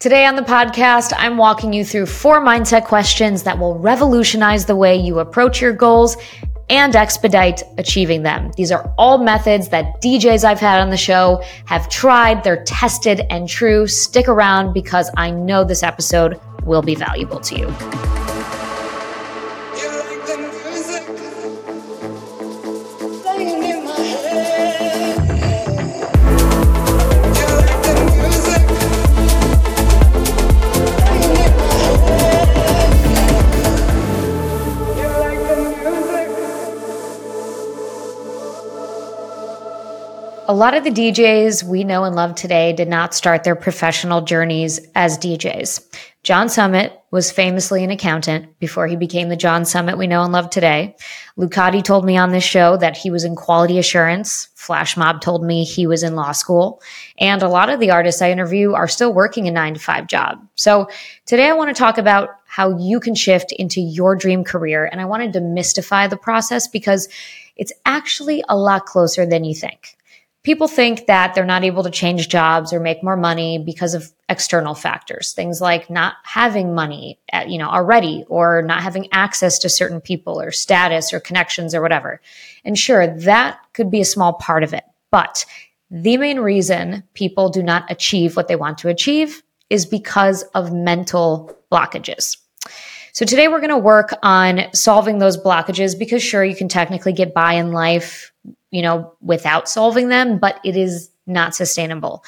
Today on the podcast, I'm walking you through four mindset questions that will revolutionize the way you approach your goals and expedite achieving them. These are all methods that DJs I've had on the show have tried. They're tested and true. Stick around because I know this episode will be valuable to you. A lot of the DJs we know and love today did not start their professional journeys as DJs. John Summit was famously an accountant before he became the John Summit we know and love today. Lucati told me on this show that he was in quality assurance. Flash Mob told me he was in law school. And a lot of the artists I interview are still working a nine to five job. So today I want to talk about how you can shift into your dream career. And I want to demystify the process because it's actually a lot closer than you think people think that they're not able to change jobs or make more money because of external factors things like not having money at, uh, you know already or not having access to certain people or status or connections or whatever. And sure that could be a small part of it but the main reason people do not achieve what they want to achieve is because of mental blockages. So today we're going to work on solving those blockages because sure you can technically get by in life you know, without solving them, but it is not sustainable.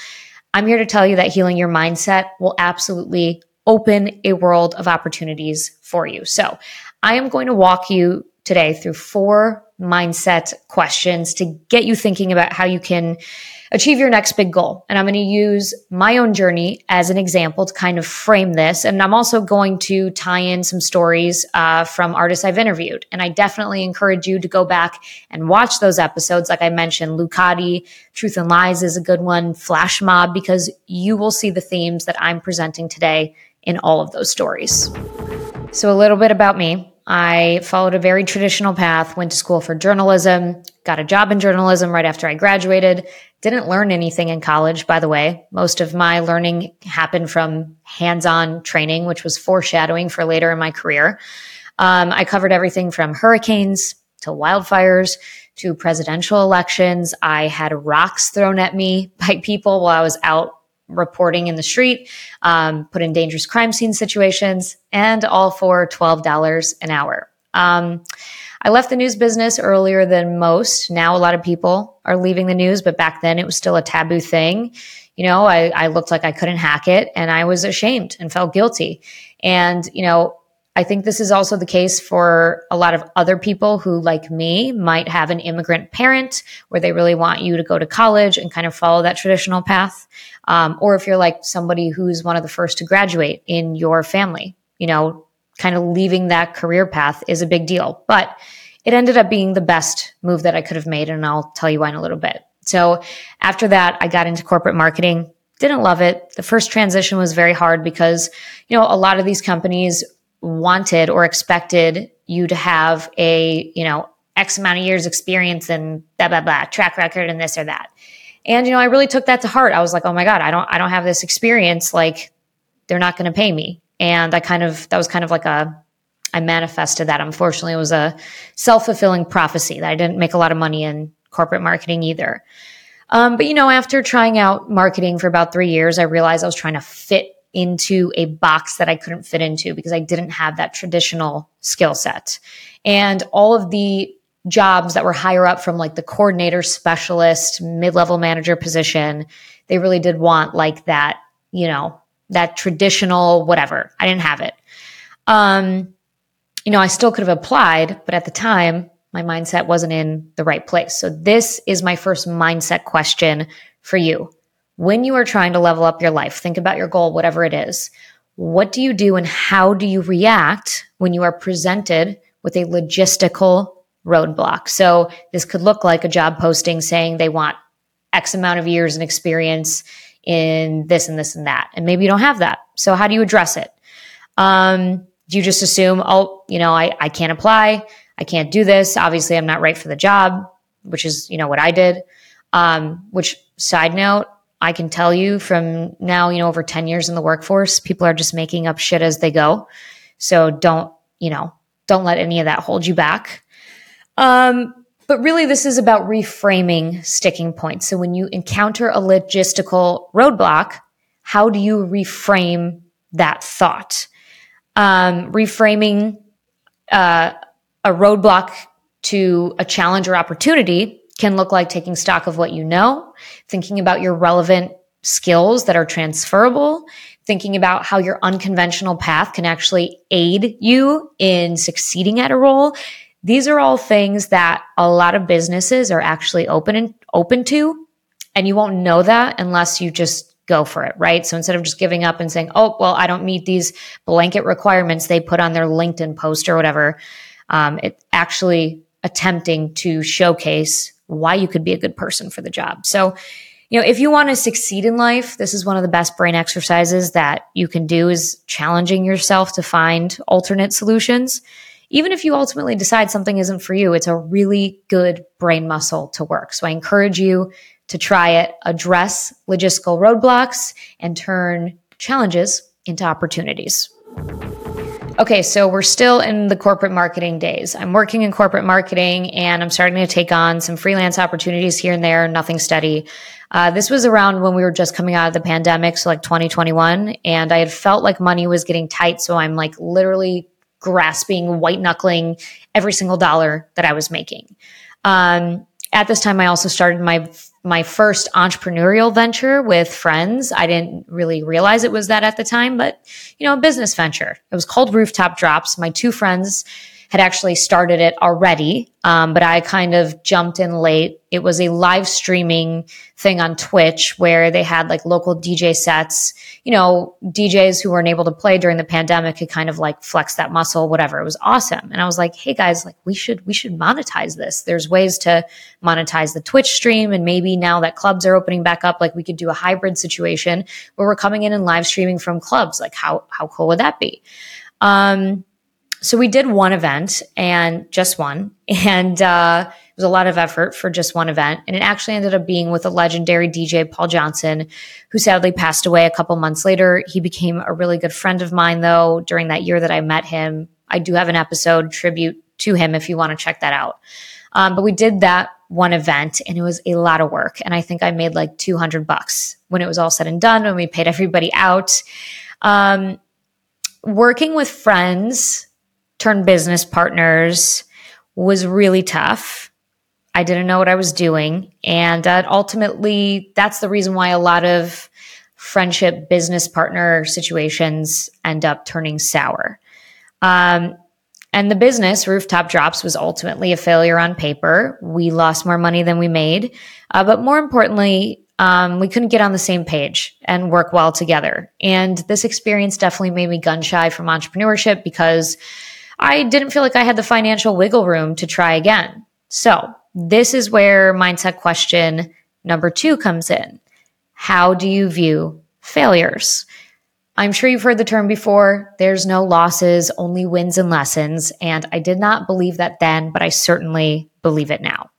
I'm here to tell you that healing your mindset will absolutely open a world of opportunities for you. So I am going to walk you today through four mindset questions to get you thinking about how you can achieve your next big goal. And I'm going to use my own journey as an example to kind of frame this. And I'm also going to tie in some stories uh, from artists I've interviewed. And I definitely encourage you to go back and watch those episodes. Like I mentioned, Lucati, Truth and Lies is a good one, Flash Mob, because you will see the themes that I'm presenting today in all of those stories. So, a little bit about me. I followed a very traditional path, went to school for journalism, got a job in journalism right after I graduated. Didn't learn anything in college, by the way. Most of my learning happened from hands on training, which was foreshadowing for later in my career. Um, I covered everything from hurricanes to wildfires to presidential elections. I had rocks thrown at me by people while I was out reporting in the street, um, put in dangerous crime scene situations, and all for $12 an hour. Um, I left the news business earlier than most. Now a lot of people are leaving the news, but back then it was still a taboo thing. You know, I, I looked like I couldn't hack it and I was ashamed and felt guilty. And, you know, I think this is also the case for a lot of other people who, like me, might have an immigrant parent where they really want you to go to college and kind of follow that traditional path. Um, or if you're like somebody who's one of the first to graduate in your family, you know, kind of leaving that career path is a big deal. But it ended up being the best move that I could have made. And I'll tell you why in a little bit. So after that, I got into corporate marketing. Didn't love it. The first transition was very hard because, you know, a lot of these companies wanted or expected you to have a, you know, X amount of years experience and blah, blah, blah, track record and this or that. And, you know, I really took that to heart. I was like, oh my God, I don't, I don't have this experience. Like they're not going to pay me. And I kind of, that was kind of like a, I manifested that. Unfortunately, it was a self fulfilling prophecy that I didn't make a lot of money in corporate marketing either. Um, but, you know, after trying out marketing for about three years, I realized I was trying to fit into a box that I couldn't fit into because I didn't have that traditional skill set. And all of the jobs that were higher up from like the coordinator specialist, mid level manager position, they really did want like that, you know, that traditional whatever. I didn't have it. Um, you know, I still could have applied, but at the time, my mindset wasn't in the right place. So this is my first mindset question for you when you are trying to level up your life, think about your goal, whatever it is. What do you do and how do you react when you are presented with a logistical roadblock? So this could look like a job posting saying they want X amount of years and experience in this and this and that. And maybe you don't have that. So how do you address it? Um, do you just assume, oh, you know, I, I can't apply. I can't do this. Obviously, I'm not right for the job, which is, you know, what I did. Um, which side note, I can tell you from now, you know, over 10 years in the workforce, people are just making up shit as they go. So don't, you know, don't let any of that hold you back. Um, but really, this is about reframing sticking points. So when you encounter a logistical roadblock, how do you reframe that thought? Um, reframing uh, a roadblock to a challenge or opportunity can look like taking stock of what you know, thinking about your relevant skills that are transferable, thinking about how your unconventional path can actually aid you in succeeding at a role. These are all things that a lot of businesses are actually open and open to. And you won't know that unless you just go for it, right? So instead of just giving up and saying, oh, well, I don't meet these blanket requirements they put on their LinkedIn post or whatever, um, it actually attempting to showcase why you could be a good person for the job. So, you know, if you want to succeed in life, this is one of the best brain exercises that you can do is challenging yourself to find alternate solutions. Even if you ultimately decide something isn't for you, it's a really good brain muscle to work. So I encourage you to try it, address logistical roadblocks and turn challenges into opportunities. Okay, so we're still in the corporate marketing days. I'm working in corporate marketing and I'm starting to take on some freelance opportunities here and there, nothing steady. Uh, this was around when we were just coming out of the pandemic, so like 2021. And I had felt like money was getting tight. So I'm like literally grasping, white knuckling every single dollar that I was making. Um, at this time, I also started my my first entrepreneurial venture with friends. I didn't really realize it was that at the time, but you know, a business venture. It was called Rooftop Drops. My two friends had actually started it already, um, but I kind of jumped in late. It was a live streaming thing on Twitch where they had like local DJ sets. You know, DJs who weren't able to play during the pandemic could kind of like flex that muscle, whatever. It was awesome. And I was like, hey guys, like we should we should monetize this. There's ways to monetize the Twitch stream, and maybe now that clubs are opening back up, like we could do a hybrid situation where we're coming in and live streaming from clubs. Like how how cool would that be? Um, so we did one event and just one, and uh, it was a lot of effort for just one event. And it actually ended up being with a legendary DJ, Paul Johnson, who sadly passed away a couple months later. He became a really good friend of mine, though, during that year that I met him. I do have an episode tribute to him if you want to check that out. Um, but we did that one event and it was a lot of work. And I think I made like 200 bucks when it was all said and done, when we paid everybody out. Um, working with friends turn business partners was really tough. I didn't know what I was doing. And uh, ultimately, that's the reason why a lot of friendship business partner situations end up turning sour. Um, and the business, Rooftop Drops, was ultimately a failure on paper. We lost more money than we made. Uh, but more importantly, um, we couldn't get on the same page and work well together. And this experience definitely made me gun shy from entrepreneurship because I didn't feel like I had the financial wiggle room to try again. So, this is where mindset question number two comes in. How do you view failures? I'm sure you've heard the term before. There's no losses, only wins and lessons. And I did not believe that then, but I certainly believe it now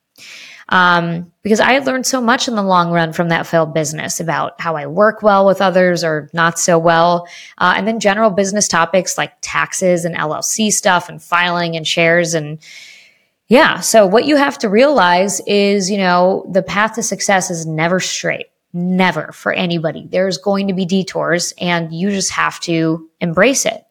um, because I had learned so much in the long run from that failed business about how I work well with others or not so well. Uh, and then general business topics like taxes and LLC stuff and filing and shares and yeah. So what you have to realize is, you know, the path to success is never straight. Never for anybody. There's going to be detours and you just have to embrace it.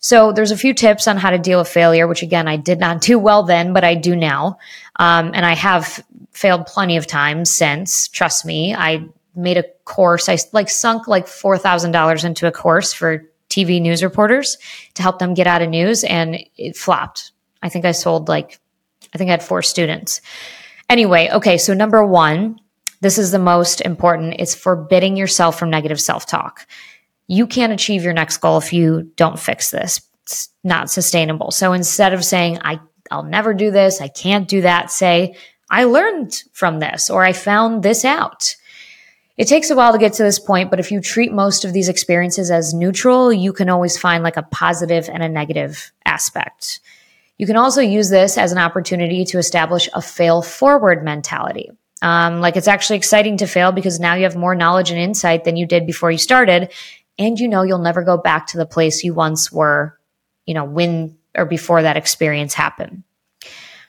So there's a few tips on how to deal with failure, which again, I did not do well then, but I do now. Um, and I have failed plenty of times since. Trust me, I made a course. I like sunk like $4,000 into a course for TV news reporters to help them get out of news and it flopped. I think I sold like, I think I had four students. Anyway, okay, so number one, this is the most important. It's forbidding yourself from negative self talk you can't achieve your next goal if you don't fix this. It's not sustainable. So instead of saying, I, I'll never do this, I can't do that, say, I learned from this or I found this out. It takes a while to get to this point, but if you treat most of these experiences as neutral, you can always find like a positive and a negative aspect. You can also use this as an opportunity to establish a fail forward mentality. Um, like it's actually exciting to fail because now you have more knowledge and insight than you did before you started. And you know you'll never go back to the place you once were, you know, when or before that experience happened.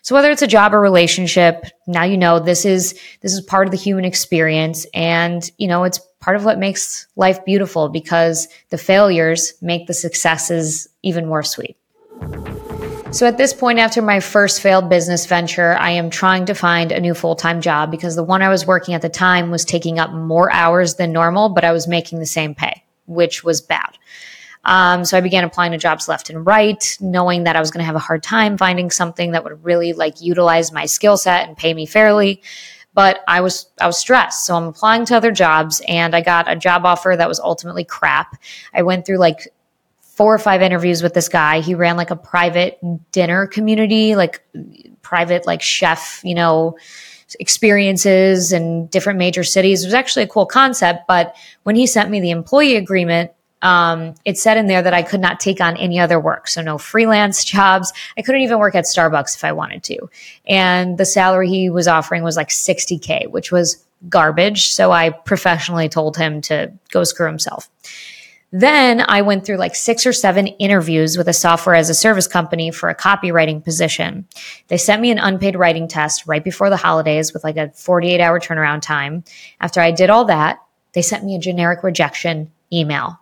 So whether it's a job or relationship, now you know this is this is part of the human experience and you know it's part of what makes life beautiful because the failures make the successes even more sweet. So at this point, after my first failed business venture, I am trying to find a new full time job because the one I was working at the time was taking up more hours than normal, but I was making the same pay, which was bad. Um, so I began applying to jobs left and right, knowing that I was going to have a hard time finding something that would really like utilize my skill set and pay me fairly. But I was I was stressed, so I'm applying to other jobs, and I got a job offer that was ultimately crap. I went through like four or five interviews with this guy. He ran like a private dinner community, like private like chef, you know, experiences in different major cities. It was actually a cool concept, but when he sent me the employee agreement, um, it said in there that I could not take on any other work. So no freelance jobs. I couldn't even work at Starbucks if I wanted to. And the salary he was offering was like 60K, which was garbage. So I professionally told him to go screw himself. Then I went through like six or seven interviews with a software as a service company for a copywriting position. They sent me an unpaid writing test right before the holidays with like a 48 hour turnaround time. After I did all that, they sent me a generic rejection email.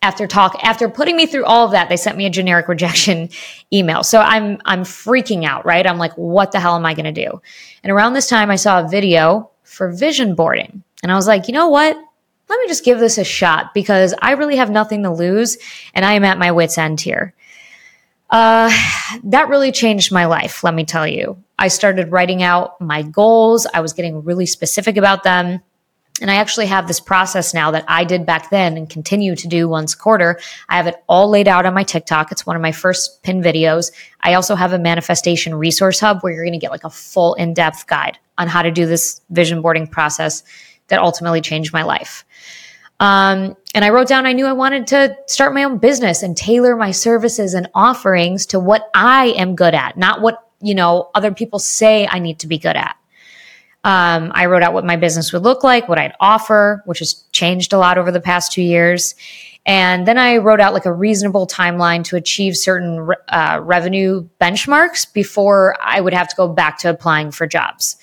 After talk, after putting me through all of that, they sent me a generic rejection email. So I'm, I'm freaking out, right? I'm like, what the hell am I going to do? And around this time, I saw a video for vision boarding. And I was like, you know what? let me just give this a shot because I really have nothing to lose and I am at my wits' end here. Uh, that really changed my life, let me tell you. I started writing out my goals. I was getting really specific about them. And I actually have this process now that I did back then and continue to do once a quarter. I have it all laid out on my TikTok. It's one of my first pin videos. I also have a manifestation resource hub where you're going to get like a full in depth guide on how to do this vision boarding process that ultimately changed my life. Um, and I wrote down I knew I wanted to start my own business and tailor my services and offerings to what I am good at, not what, you know, other people say I need to be good at. Um, I wrote out what my business would look like, what I'd offer, which has changed a lot over the past two years. And then I wrote out like a reasonable timeline to achieve certain uh, revenue benchmarks before I would have to go back to applying for jobs.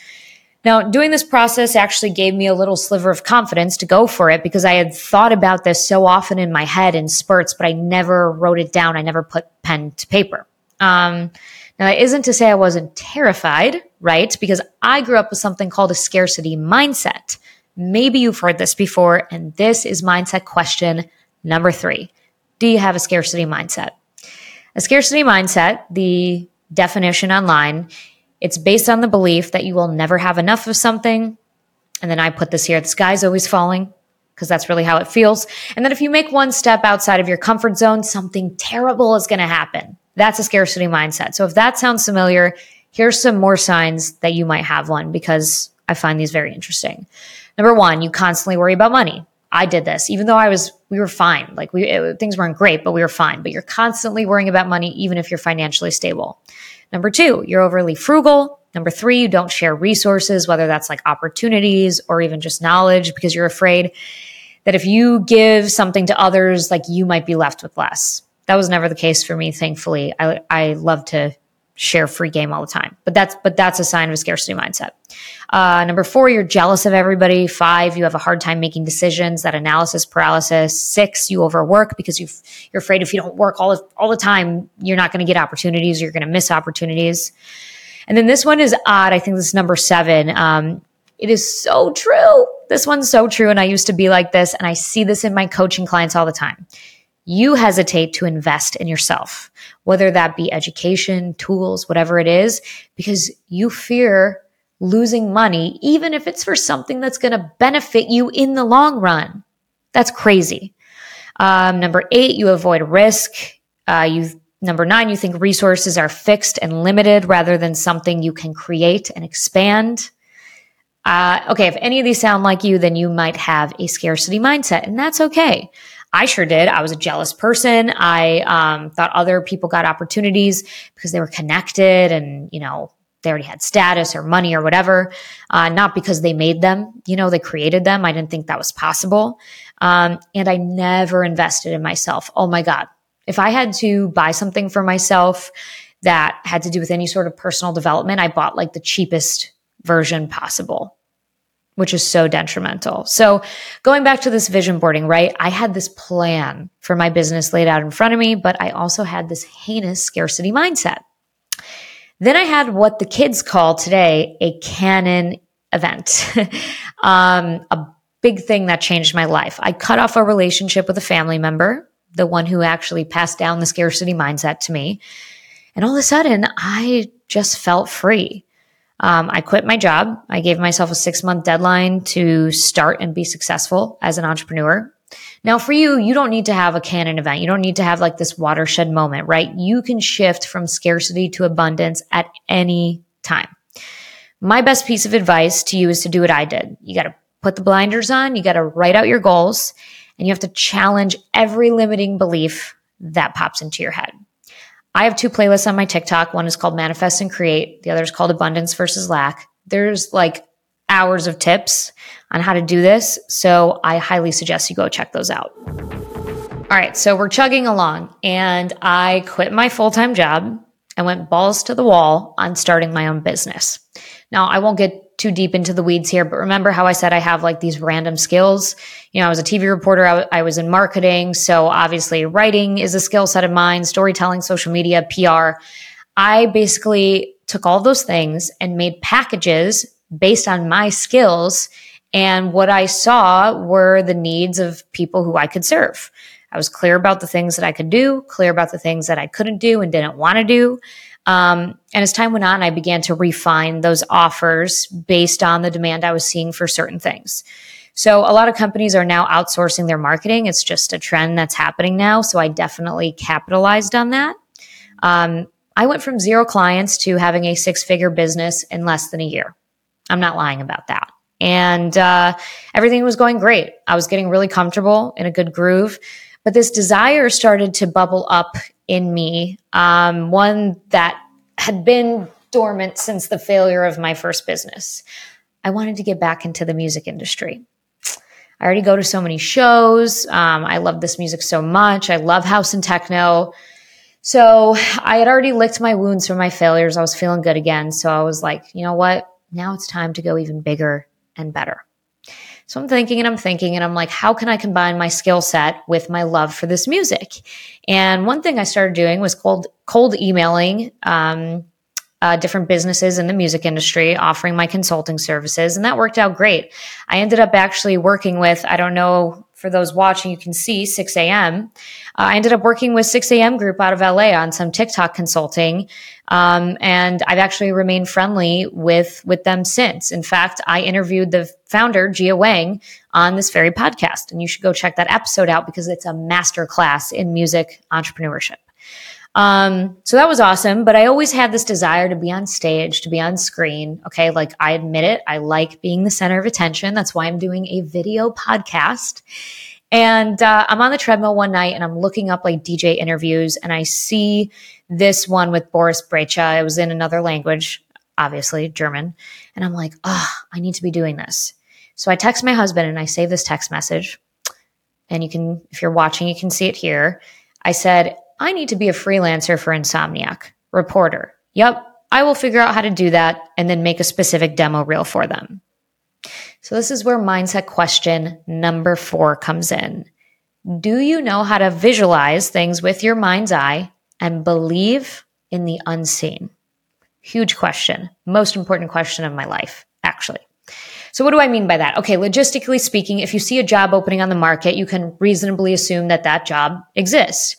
Now, doing this process actually gave me a little sliver of confidence to go for it because I had thought about this so often in my head in spurts, but I never wrote it down. I never put pen to paper. Um, now, that isn't to say I wasn't terrified, right? Because I grew up with something called a scarcity mindset. Maybe you've heard this before, and this is mindset question number three. Do you have a scarcity mindset? A scarcity mindset, the definition online, it's based on the belief that you will never have enough of something. And then I put this here the sky's always falling because that's really how it feels. And then if you make one step outside of your comfort zone, something terrible is going to happen. That's a scarcity mindset. So if that sounds familiar, here's some more signs that you might have one because I find these very interesting. Number one, you constantly worry about money. I did this, even though I was, we were fine. Like we, it, things weren't great, but we were fine. But you're constantly worrying about money, even if you're financially stable. Number two, you're overly frugal. Number three, you don't share resources, whether that's like opportunities or even just knowledge, because you're afraid that if you give something to others, like you might be left with less. That was never the case for me, thankfully. I, I love to share free game all the time. But that's but that's a sign of a scarcity mindset. Uh, number four, you're jealous of everybody. Five, you have a hard time making decisions. That analysis paralysis. Six, you overwork because you you're afraid if you don't work all the, all the time, you're not going to get opportunities. You're going to miss opportunities. And then this one is odd. I think this is number seven. Um, it is so true. This one's so true. And I used to be like this, and I see this in my coaching clients all the time you hesitate to invest in yourself, whether that be education, tools, whatever it is, because you fear losing money, even if it's for something that's going to benefit you in the long run. That's crazy. Um, number eight, you avoid risk. Uh, you number nine, you think resources are fixed and limited rather than something you can create and expand. Uh, okay, if any of these sound like you, then you might have a scarcity mindset, and that's okay. I sure did. I was a jealous person. I um, thought other people got opportunities because they were connected and, you know, they already had status or money or whatever, uh, not because they made them. You know, they created them. I didn't think that was possible. Um, and I never invested in myself. Oh my God. If I had to buy something for myself that had to do with any sort of personal development, I bought like the cheapest version possible which is so detrimental. So going back to this vision boarding, right? I had this plan for my business laid out in front of me, but I also had this heinous scarcity mindset. Then I had what the kids call today a canon event, um, a big thing that changed my life. I cut off a relationship with a family member, the one who actually passed down the scarcity mindset to me. And all of a sudden, I just felt free. Um, I quit my job. I gave myself a six month deadline to start and be successful as an entrepreneur. Now, for you, you don't need to have a canon event. You don't need to have like this watershed moment, right? You can shift from scarcity to abundance at any time. My best piece of advice to you is to do what I did. You got to put the blinders on, you got to write out your goals, and you have to challenge every limiting belief that pops into your head. I have two playlists on my TikTok. One is called Manifest and Create, the other is called Abundance versus Lack. There's like hours of tips on how to do this. So I highly suggest you go check those out. All right, so we're chugging along, and I quit my full time job and went balls to the wall on starting my own business. Now, I won't get too deep into the weeds here, but remember how I said I have like these random skills? You know, I was a TV reporter, I, w- I was in marketing. So obviously, writing is a skill set of mine, storytelling, social media, PR. I basically took all those things and made packages based on my skills. And what I saw were the needs of people who I could serve. I was clear about the things that I could do, clear about the things that I couldn't do and didn't want to do. Um, and as time went on, I began to refine those offers based on the demand I was seeing for certain things. So a lot of companies are now outsourcing their marketing. It's just a trend that's happening now. So I definitely capitalized on that. Um, I went from zero clients to having a six figure business in less than a year. I'm not lying about that. And uh, everything was going great. I was getting really comfortable in a good groove. But this desire started to bubble up in me, um, one that had been dormant since the failure of my first business. I wanted to get back into the music industry. I already go to so many shows. Um, I love this music so much. I love house and techno. So I had already licked my wounds from my failures. I was feeling good again. So I was like, you know what? Now it's time to go even bigger and better. So I'm thinking and I'm thinking and I'm like, how can I combine my skill set with my love for this music? And one thing I started doing was cold cold emailing um, uh, different businesses in the music industry, offering my consulting services, and that worked out great. I ended up actually working with I don't know for those watching, you can see 6 a.m. Uh, I ended up working with 6 a.m. Group out of LA on some TikTok consulting, um, and I've actually remained friendly with with them since. In fact, I interviewed the founder Gia Wang on this very podcast, and you should go check that episode out because it's a master class in music entrepreneurship. Um, so that was awesome. But I always had this desire to be on stage, to be on screen. Okay. Like I admit it. I like being the center of attention. That's why I'm doing a video podcast. And uh, I'm on the treadmill one night and I'm looking up like DJ interviews and I see this one with Boris Brejcha. It was in another language, obviously German. And I'm like, oh, I need to be doing this. So I text my husband and I save this text message. And you can, if you're watching, you can see it here. I said, I need to be a freelancer for Insomniac. Reporter. Yep, I will figure out how to do that and then make a specific demo reel for them. So, this is where mindset question number four comes in. Do you know how to visualize things with your mind's eye and believe in the unseen? Huge question. Most important question of my life, actually. So, what do I mean by that? Okay, logistically speaking, if you see a job opening on the market, you can reasonably assume that that job exists.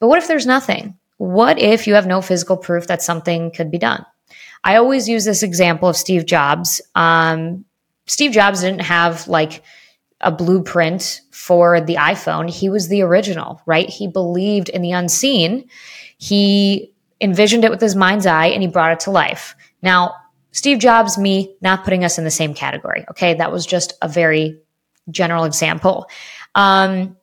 But what if there's nothing? What if you have no physical proof that something could be done? I always use this example of Steve Jobs. Um, Steve Jobs didn't have like a blueprint for the iPhone. He was the original, right? He believed in the unseen. He envisioned it with his mind's eye and he brought it to life. Now, Steve Jobs, me, not putting us in the same category. Okay. That was just a very general example. Um,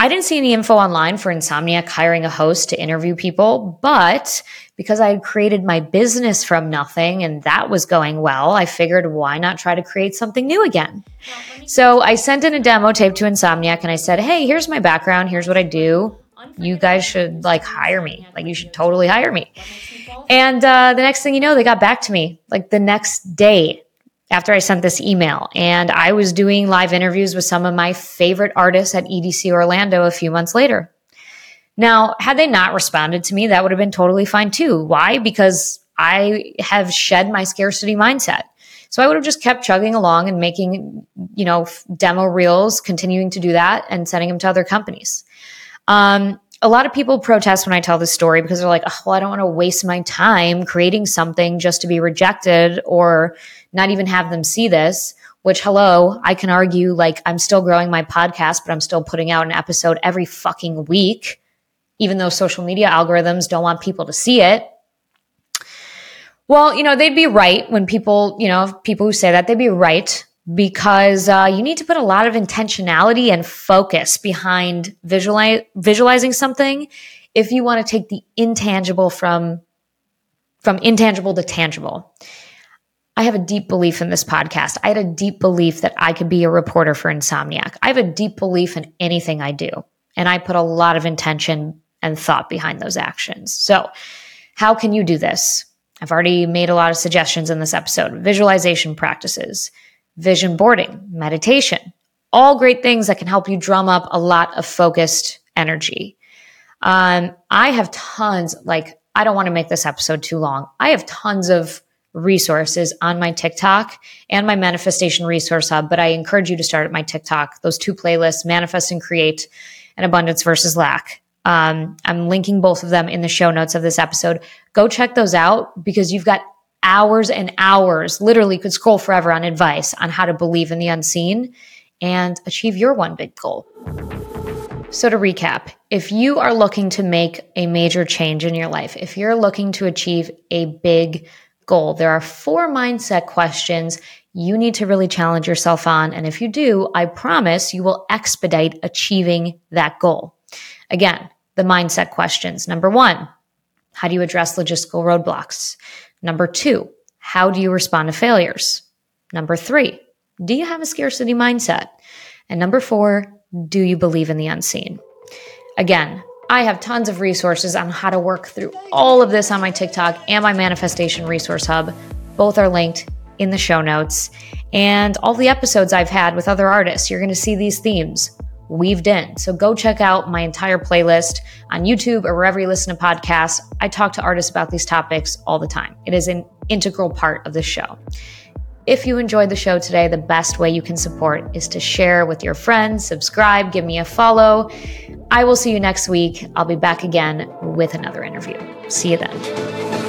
I didn't see any info online for Insomniac hiring a host to interview people, but because I had created my business from nothing and that was going well, I figured why not try to create something new again? So I sent in a demo tape to Insomniac and I said, Hey, here's my background. Here's what I do. You guys should like hire me. Like, you should totally hire me. And uh, the next thing you know, they got back to me like the next day after I sent this email. And I was doing live interviews with some of my favorite artists at EDC Orlando a few months later. Now, had they not responded to me, that would have been totally fine too. Why? Because I have shed my scarcity mindset. So I would have just kept chugging along and making, you know, demo reels, continuing to do that and sending them to other companies. Um, a lot of people protest when I tell this story because they're like, oh, well, I don't want to waste my time creating something just to be rejected or not even have them see this. Which, hello, I can argue like I'm still growing my podcast, but I'm still putting out an episode every fucking week, even though social media algorithms don't want people to see it. Well, you know, they'd be right when people, you know, people who say that, they'd be right because uh, you need to put a lot of intentionality and focus behind visualize, visualizing something if you want to take the intangible from from intangible to tangible. I have a deep belief in this podcast. I had a deep belief that I could be a reporter for Insomniac. I have a deep belief in anything I do, and I put a lot of intention and thought behind those actions. So, how can you do this? I've already made a lot of suggestions in this episode. Visualization practices, vision boarding, meditation, all great things that can help you drum up a lot of focused energy. Um, I have tons, like, I don't want to make this episode too long. I have tons of resources on my TikTok and my manifestation resource hub, but I encourage you to start at my TikTok, those two playlists, Manifest and Create and Abundance versus Lack. Um, I'm linking both of them in the show notes of this episode. Go check those out because you've got hours and hours, literally could scroll forever on advice on how to believe in the unseen and achieve your one big goal. So, to recap, if you are looking to make a major change in your life, if you're looking to achieve a big goal, there are four mindset questions you need to really challenge yourself on. And if you do, I promise you will expedite achieving that goal. Again, the mindset questions. Number one, how do you address logistical roadblocks? Number two, how do you respond to failures? Number three, do you have a scarcity mindset? And number four, do you believe in the unseen? Again, I have tons of resources on how to work through all of this on my TikTok and my manifestation resource hub. Both are linked in the show notes. And all the episodes I've had with other artists, you're going to see these themes weaved in. So go check out my entire playlist on YouTube or wherever you listen to podcasts. I talk to artists about these topics all the time. It is an integral part of the show. If you enjoyed the show today, the best way you can support is to share with your friends, subscribe, give me a follow. I will see you next week. I'll be back again with another interview. See you then.